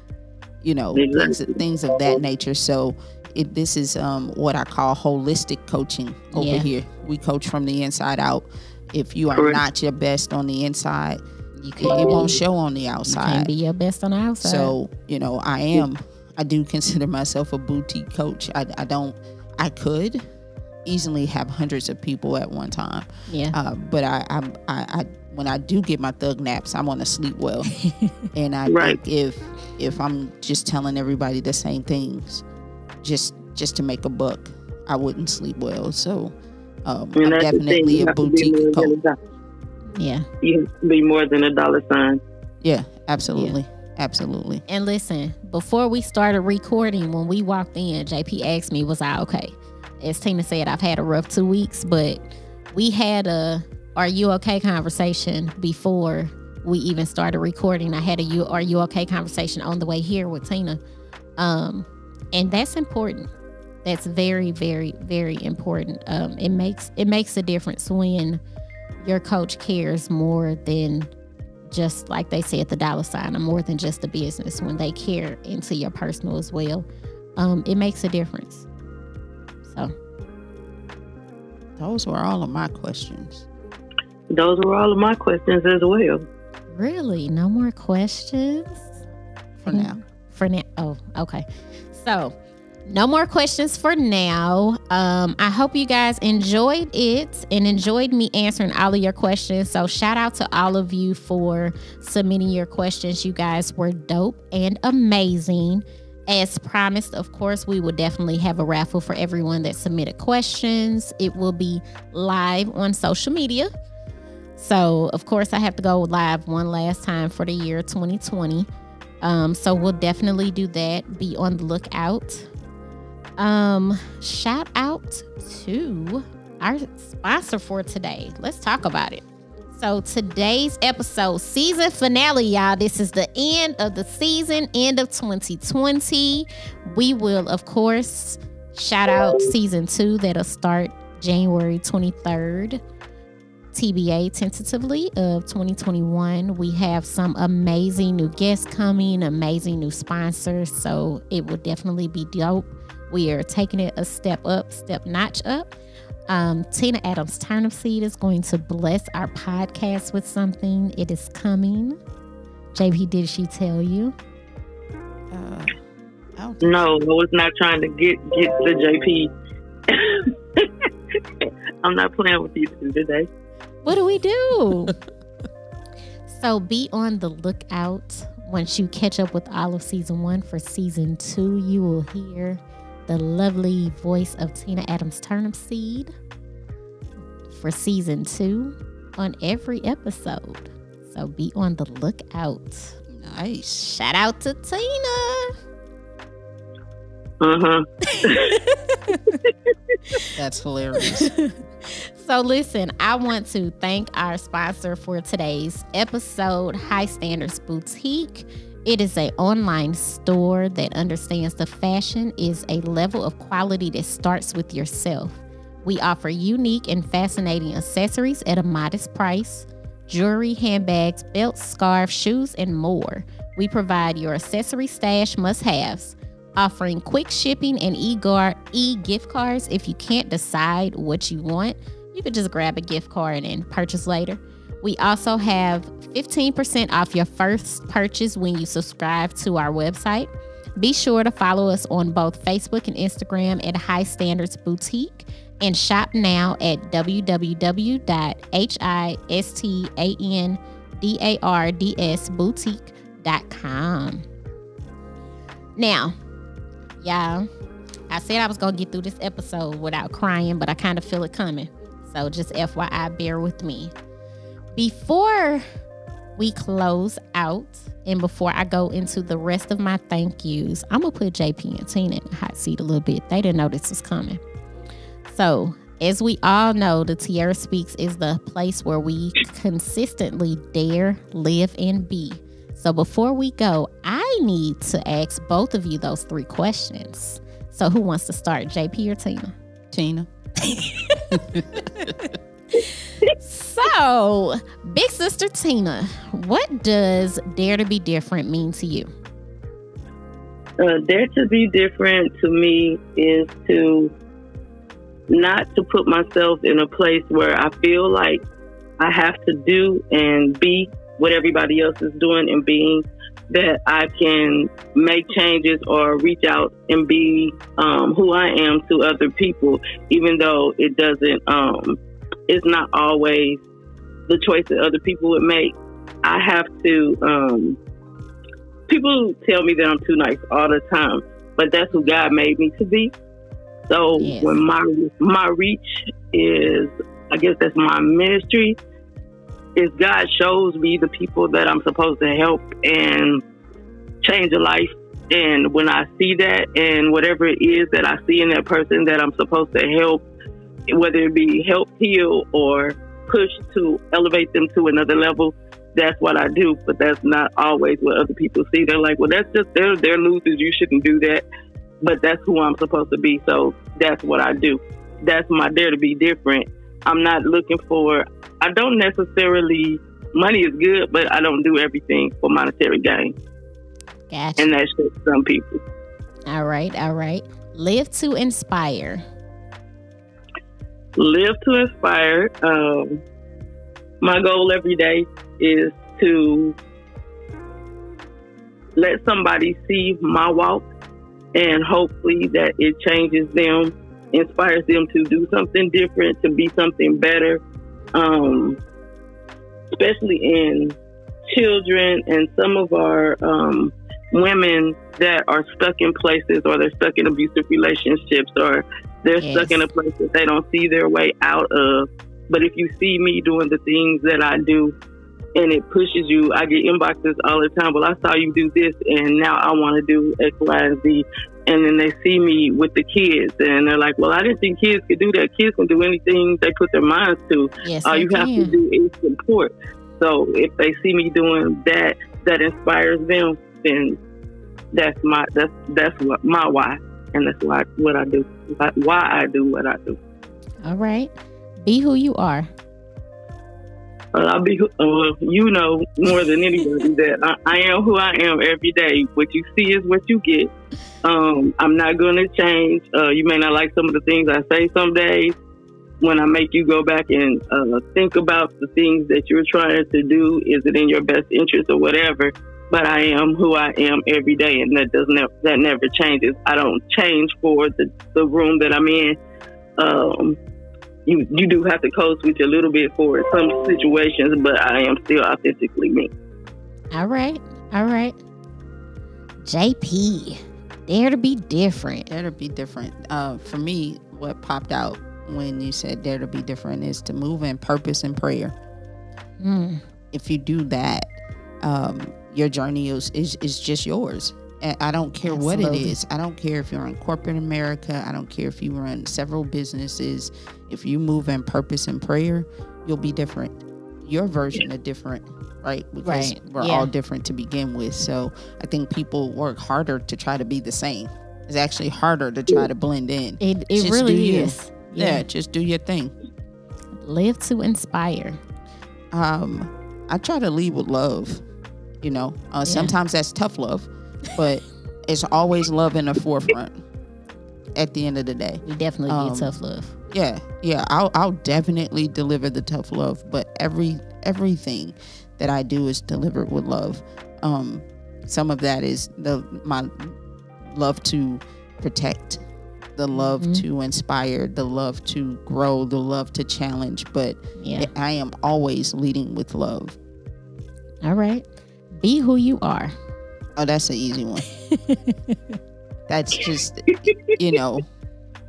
You know, things, things of that nature. So it, this is um, what I call holistic coaching over Yeah. here. We coach from the inside out. If you are Correct. not your best on the inside, You it, can't it won't be- show on the You can't outside. be your best on the outside. So, you know, I am, I do consider myself a boutique coach. I, I don't, I could easily have hundreds of people at one time. yeah. Uh, but I, I'm, I, I, when I do get my thug naps, I want to sleep well. and I Right. think if, if I'm just telling everybody the same things, just, just to make a buck, I wouldn't sleep well. So, um, I'm that's the thing. definitely a have to be more boutique than a coach. yeah. You have to be more than a dollar sign. Yeah, absolutely, absolutely. And listen, before we started recording, when we walked in, JP asked me, Was I okay? As Tina said, I've had a rough two weeks, but we had a Are you okay conversation before we even started recording. I had a you Are you okay conversation on the way here with Tina. Um, and that's important. That's very, very, very important. Um, it makes it makes a difference when your coach cares more than just like they said, the dollar sign, or more than just the business. When they care into your personal as well, um, it makes a difference. So Those were all of my questions. Those were all of my questions as well. really, no more questions For now. For now, oh, okay. So no more questions for now. Um, I hope you guys enjoyed it and enjoyed me answering all of your questions. So, shout out to all of you for submitting your questions. You guys were dope and amazing. As promised, of course, we will definitely have a raffle for everyone that submitted questions. It will be live on social media. So, of course, I have to go live one last time for the year 2020. Um, so, we'll definitely do that. Be on the lookout. Um, shout out to our sponsor for today. Let's talk about it. So today's episode, season finale, y'all. This is the end of the season, end of 2020. We will, of course, shout out season two that'll start January 23rd. TBA tentatively of 2021. We have some amazing new guests coming, amazing new sponsors. So it will definitely be dope. We are taking it a step up, step notch up. Um, Tina Adams Turnipseed is going to bless our podcast with something. It is coming. JP, did she tell you? Uh, no, I was not trying to get get the JP. I'm not playing with you today. What do we do? so be on the lookout once you catch up with all of season one for season two. You will hear the lovely voice of Tina Adams Turnipseed for season two on every episode. So be on the lookout. Nice. Shout out to Tina. Uh huh. That's hilarious. so, listen, I want to thank our sponsor for today's episode, High Standards Boutique. It is an online store that understands the fashion is a level of quality that starts with yourself. We offer unique and fascinating accessories at a modest price jewelry, handbags, belts, scarves, shoes, and more. We provide your accessory stash must haves, offering quick shipping and e gift cards. If you can't decide what you want, you could just grab a gift card and purchase later. We also have 15% off your first purchase when you subscribe to our website. Be sure to follow us on both Facebook and Instagram at High Standards Boutique and shop now at www.histandardsboutique.com. Now, y'all, I said I was going to get through this episode without crying, but I kind of feel it coming. So just FYI, bear with me. Before we close out and before I go into the rest of my thank yous, I'm going to put JP and Tina in the hot seat a little bit. They didn't know this was coming. So, as we all know, the Tierra Speaks is the place where we consistently dare, live, and be. So, before we go, I need to ask both of you those three questions. So, who wants to start, JP or Tina? Tina. so, Big Sister Tina, what does Dare to Be Different mean to you? Uh, dare to be different to me is to not to put myself in a place where I feel like I have to do and be what everybody else is doing and being, that I can make changes or reach out and be um, who I am to other people, even though it doesn't, um, it's not always the choice that other people would make. I have to, um, people tell me that I'm too nice all the time, but that's who God made me to be. So yes. when my my reach is, I guess that's my ministry. Is God shows me the people that I'm supposed to help and change a life. And when I see that, and whatever it is that I see in that person that I'm supposed to help, whether it be help heal or push to elevate them to another level, that's what I do. But that's not always what other people see. They're like, well, that's just they're they're losers. You shouldn't do that. But that's who I'm supposed to be. So that's what I do. That's my dare to be different. I'm not looking for. I don't necessarily. Money is good, but I don't do everything for monetary gain. Gotcha. And that's just some people. All right, all right. Live to inspire. Live to inspire. Um, my goal every day is to let somebody see my walk and hopefully that it changes them, inspires them to do something different, to be something better, um, especially in children and some of our um, women that are stuck in places or they're stuck in abusive relationships or they're yes. stuck in a place that they don't see their way out of. But if you see me doing the things that I do and it pushes you, I get inboxes all the time. Well, I saw you do this and now I want to do X, Y, and Z. And then they see me with the kids and they're like, well, I didn't think kids could do that. Kids can do anything they put their minds to. Yes, all you can. have to do is support. So if they see me doing that, that inspires them, then that's my that's that's what my why, and that's why what I do, why I do what I do. All right, be who you are. Uh, I'll be, uh, you know, more than anybody that I, I, am who I am every day. What you see is what you get. Um, I'm not going to change. Uh, you may not like some of the things I say some days. When I make you go back and uh, think about the things that you're trying to do, is it in your best interest or whatever? but I am who I am every day, and that does never that never changes. I don't change for the, the room that I'm in. Um, you you do have to code switch a little bit for some situations, but I am still authentically me. All right, all right. JP, dare to be different. Dare to be different. Uh, for me, what popped out when you said dare to be different is to move in purpose and prayer. Mm. If you do that, um, your journey is, is, is just yours. I don't care Absolutely. what it is. I don't care if you're in corporate America. I don't care if you run several businesses. If you move in purpose and prayer, you'll be different. Your version of different, right? Because right. we're yeah. all different to begin with. So I think people work harder to try to be the same. It's actually harder to try to blend in. It, it really is. Yeah. yeah, just do your thing. Live to inspire. Um, I try to lead with love. You know, uh, yeah. sometimes that's tough love, but it's always love in the forefront. At the end of the day, we definitely um, get tough love. Yeah, yeah, I'll I'll definitely deliver the tough love, but every everything that I do is delivered with love. Um, some of that is the my love to protect, the love mm-hmm. to inspire, the love to grow, the love to challenge. But yeah. I am always leading with love. All right. Be who you are. Oh, that's an easy one. that's just you know,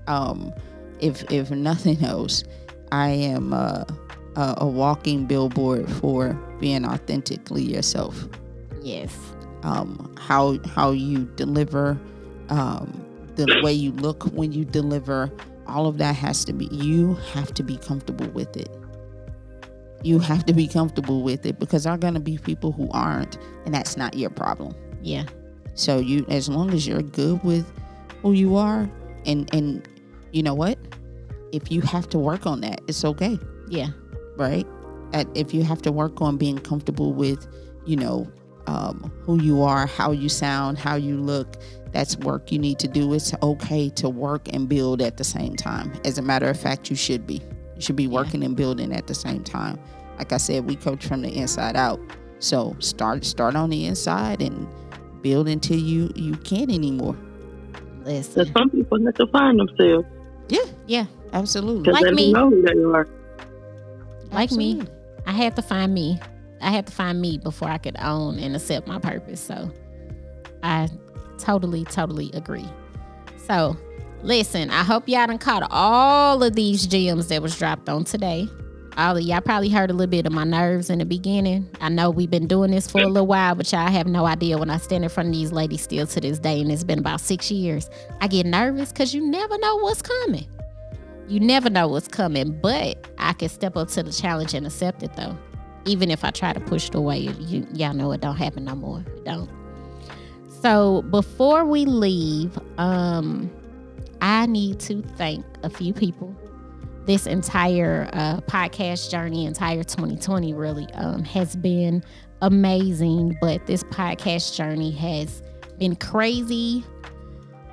um, if if nothing else, I am a, a, a walking billboard for being authentically yourself. Yes. Um, how how you deliver, um, the way you look when you deliver, all of that has to be. You have to be comfortable with it you have to be comfortable with it because there are going to be people who aren't and that's not your problem yeah. So you as long as you're good with who you are and and you know what? If you have to work on that it's okay. Yeah. Right? At, if you have to work on being comfortable with you know um, who you are how you sound how you look that's work you need to do. It's okay to work and build at the same time. As a matter of fact you should be. You should be working yeah. and building at the same time. Like I said, we coach from the inside out. So start start on the inside and build until you you can't anymore. Listen. some people have to find themselves. Yeah, yeah, absolutely. Like me, know who they are. Like absolutely. me, I had to find me. I had to find me before I could own and accept my purpose. So I totally, totally agree. So Listen, I hope y'all done caught all of these gems that was dropped on today. All of y'all probably heard a little bit of my nerves in the beginning. I know we've been doing this for a little while, but y'all have no idea when I stand in front of these ladies still to this day, and it's been about six years. I get nervous because you never know what's coming. You never know what's coming, but I can step up to the challenge and accept it though. Even if I try to push it away, you, y'all know it don't happen no more. It don't. So before we leave, um, I need to thank a few people. This entire uh, podcast journey, entire 2020, really um, has been amazing. But this podcast journey has been crazy,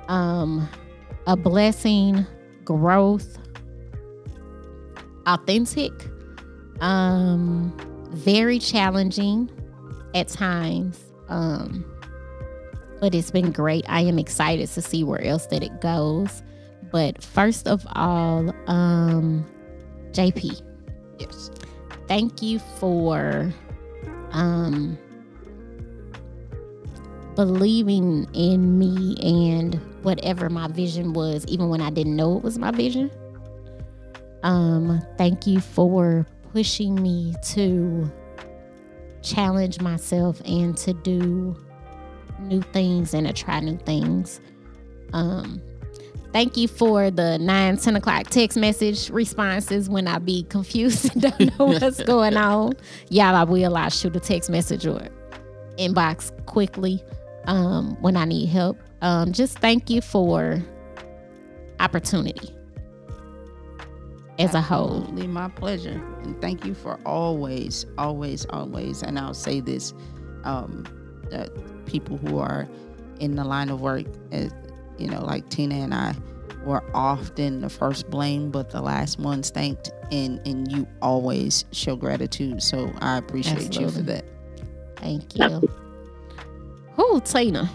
um, a blessing, growth, authentic, um, very challenging at times. Um, but it's been great. I am excited to see where else that it goes. But first of all, um, JP, Yes. thank you for um believing in me and whatever my vision was even when I didn't know it was my vision. Um thank you for pushing me to challenge myself and to do new things and to try new things. Um Thank you for the 9, 10 o'clock text message responses when I be confused and don't know what's going on. Y'all, I will. I shoot a text message or inbox quickly um, when I need help. Um, just thank you for opportunity as a whole. Absolutely my pleasure. And thank you for always, always, always. And I'll say this um, people who are in the line of work, uh, you know, like Tina and I, were often the first blamed, but the last ones thanked. And, and you always show gratitude. So I appreciate you for that. Thank you. Who, Tina?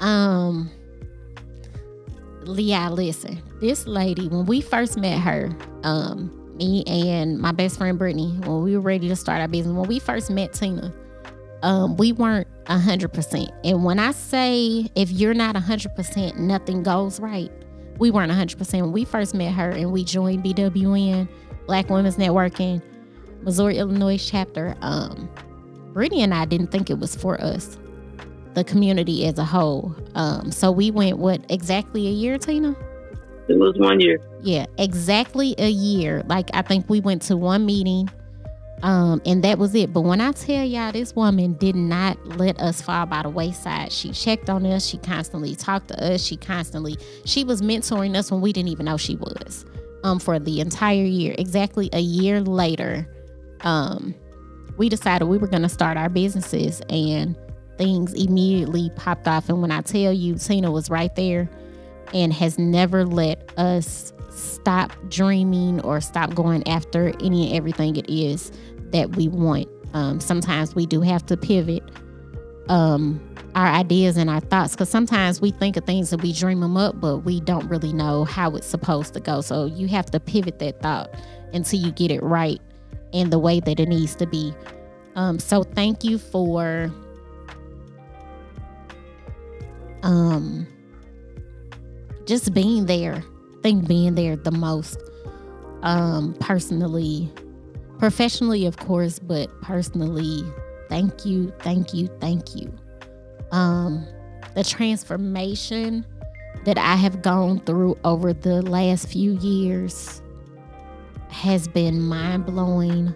Um, Leah, listen. This lady, when we first met her, um, me and my best friend Brittany, when we were ready to start our business, when we first met Tina, um, we weren't a hundred percent. And when I say if you're not a hundred percent, nothing goes right. We weren't a hundred percent. When we first met her and we joined BWN, Black Women's Networking, Missouri, Illinois chapter, um, Brittany and I didn't think it was for us, the community as a whole. Um, so we went what exactly a year, Tina? It was one year. Yeah, exactly a year. Like I think we went to one meeting, um, and that was it. But when I tell y'all, this woman did not let us fall by the wayside. She checked on us. She constantly talked to us. She constantly she was mentoring us when we didn't even know she was. Um, for the entire year. Exactly a year later, um, we decided we were going to start our businesses, and things immediately popped off. And when I tell you, Tina was right there and has never let us stop dreaming or stop going after any and everything it is that we want. Um, sometimes we do have to pivot um, our ideas and our thoughts because sometimes we think of things and we dream them up, but we don't really know how it's supposed to go. So you have to pivot that thought until you get it right in the way that it needs to be. Um, so thank you for um just being there. I think being there the most. Um, personally, professionally, of course, but personally, thank you, thank you, thank you. Um, the transformation that I have gone through over the last few years has been mind blowing,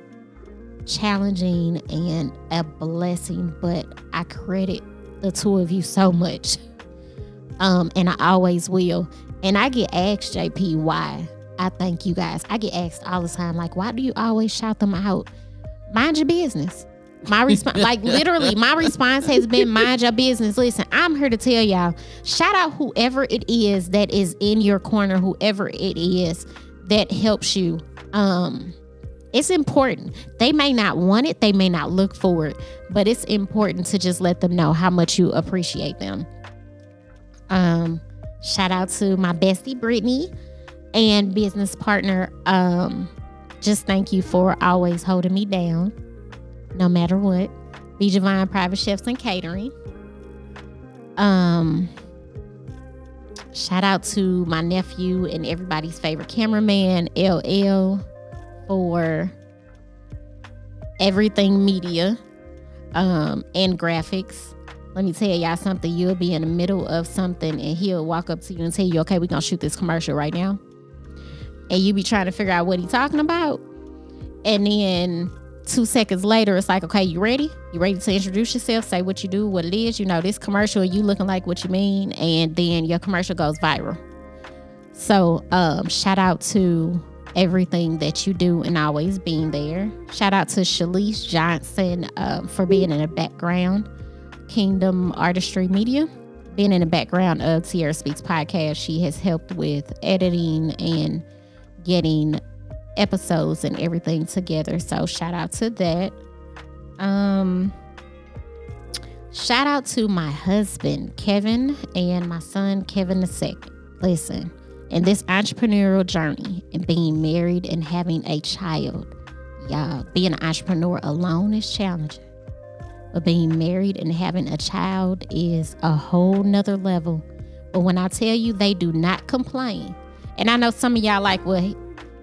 challenging, and a blessing. But I credit the two of you so much. Um, and I always will. And I get asked, JP, why I thank you guys. I get asked all the time, like, why do you always shout them out? Mind your business. My response, like literally, my response has been mind your business. Listen, I'm here to tell y'all, shout out whoever it is that is in your corner, whoever it is that helps you. Um, it's important. They may not want it, they may not look for it, but it's important to just let them know how much you appreciate them. Um, shout out to my bestie Brittany and business partner. Um, just thank you for always holding me down, no matter what. Be Divine Private Chefs and Catering. Um, shout out to my nephew and everybody's favorite cameraman, LL, for everything media um, and graphics. Let me tell y'all something. You'll be in the middle of something and he'll walk up to you and tell you, okay, we're going to shoot this commercial right now. And you be trying to figure out what he's talking about. And then two seconds later, it's like, okay, you ready? You ready to introduce yourself? Say what you do, what it is. You know, this commercial, you looking like what you mean. And then your commercial goes viral. So, um, shout out to everything that you do and always being there. Shout out to Shalise Johnson um, for being in the background. Kingdom Artistry Media, being in the background of Sierra Speaks podcast. She has helped with editing and getting episodes and everything together. So shout out to that. Um Shout out to my husband, Kevin, and my son, Kevin the second. Listen, in this entrepreneurial journey and being married and having a child, y'all, being an entrepreneur alone is challenging. But being married and having a child is a whole nother level. But when I tell you they do not complain, and I know some of y'all like, well,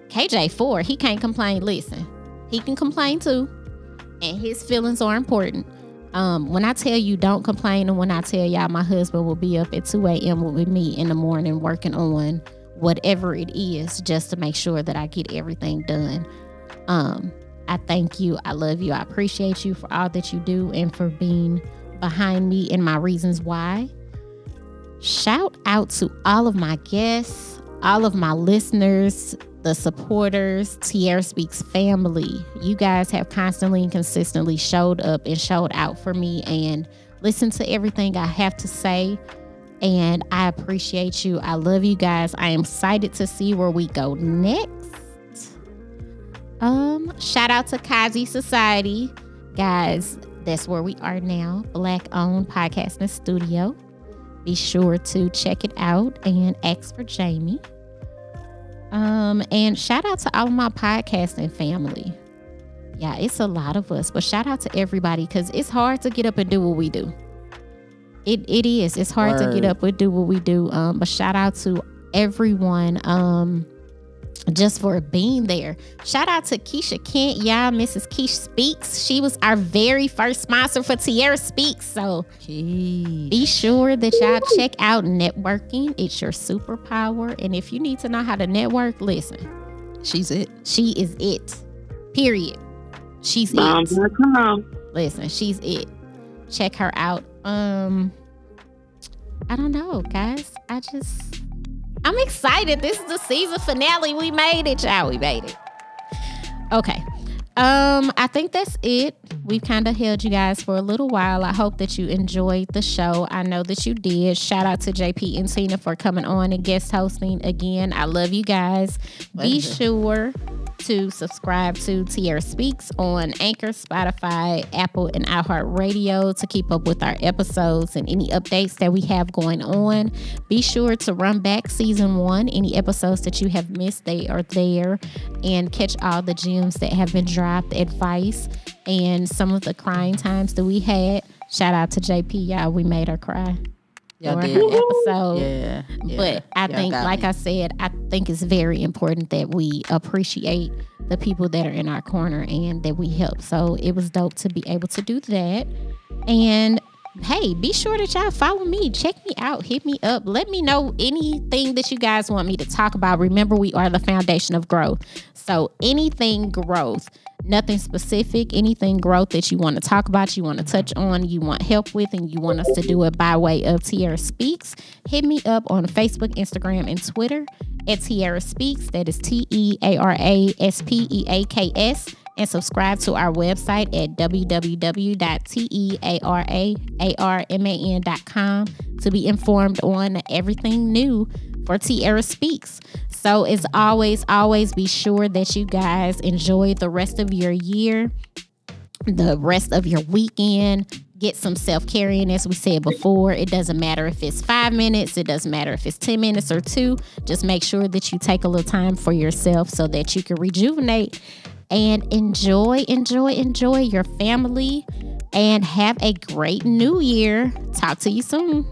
KJ4, he can't complain. Listen, he can complain too, and his feelings are important. Um, when I tell you don't complain, and when I tell y'all my husband will be up at 2 a.m. with me in the morning working on whatever it is just to make sure that I get everything done. Um, I thank you. I love you. I appreciate you for all that you do and for being behind me and my reasons why. Shout out to all of my guests, all of my listeners, the supporters, Teara Speaks family. You guys have constantly and consistently showed up and showed out for me and listened to everything I have to say. And I appreciate you. I love you guys. I am excited to see where we go next. Um, shout out to Kazi Society. Guys, that's where we are now. Black owned podcasting studio. Be sure to check it out and ask for Jamie. Um, and shout out to all of my podcasting family. Yeah, it's a lot of us, but shout out to everybody because it's hard to get up and do what we do. It it is. It's hard Word. to get up and do what we do. Um, but shout out to everyone. Um, just for being there. Shout out to Keisha Kent, y'all. Mrs. Keisha Speaks. She was our very first sponsor for Teara Speaks. So Jeez. be sure that y'all check out networking. It's your superpower. And if you need to know how to network, listen. She's it. She is it. Period. She's Mom, it. Come. Listen, she's it. Check her out. Um, I don't know, guys. I just I'm excited. This is the season finale. We made it, y'all. We made it. Okay. Um, I think that's it. We've kind of held you guys for a little while. I hope that you enjoyed the show. I know that you did. Shout out to JP and Tina for coming on and guest hosting again. I love you guys. Be sure to subscribe to Teara Speaks on Anchor, Spotify, Apple, and iHeartRadio to keep up with our episodes and any updates that we have going on. Be sure to run back season one. Any episodes that you have missed, they are there, and catch all the gems that have been dropped, advice, and some of the crying times that we had. Shout out to JP, y'all. We made her cry Y'all did. episode. Yeah, yeah. But I Y'all think, like me. I said, I think it's very important that we appreciate the people that are in our corner and that we help. So it was dope to be able to do that. And hey, be sure that y'all follow me. Check me out. Hit me up. Let me know anything that you guys want me to talk about. Remember, we are the foundation of growth. So anything growth, nothing specific, anything growth that you want to talk about, you want to touch on, you want help with, and you want us to do it by way of Teara Speaks, hit me up on Facebook, Instagram, and Twitter at Teara Speaks. That is T E A R A S P E A K S. And subscribe to our website at www.tearararman.com to be informed on everything new for Teara Speaks. So, as always, always be sure that you guys enjoy the rest of your year, the rest of your weekend. Get some self care in, as we said before. It doesn't matter if it's five minutes, it doesn't matter if it's 10 minutes or two. Just make sure that you take a little time for yourself so that you can rejuvenate and enjoy, enjoy, enjoy your family and have a great new year. Talk to you soon.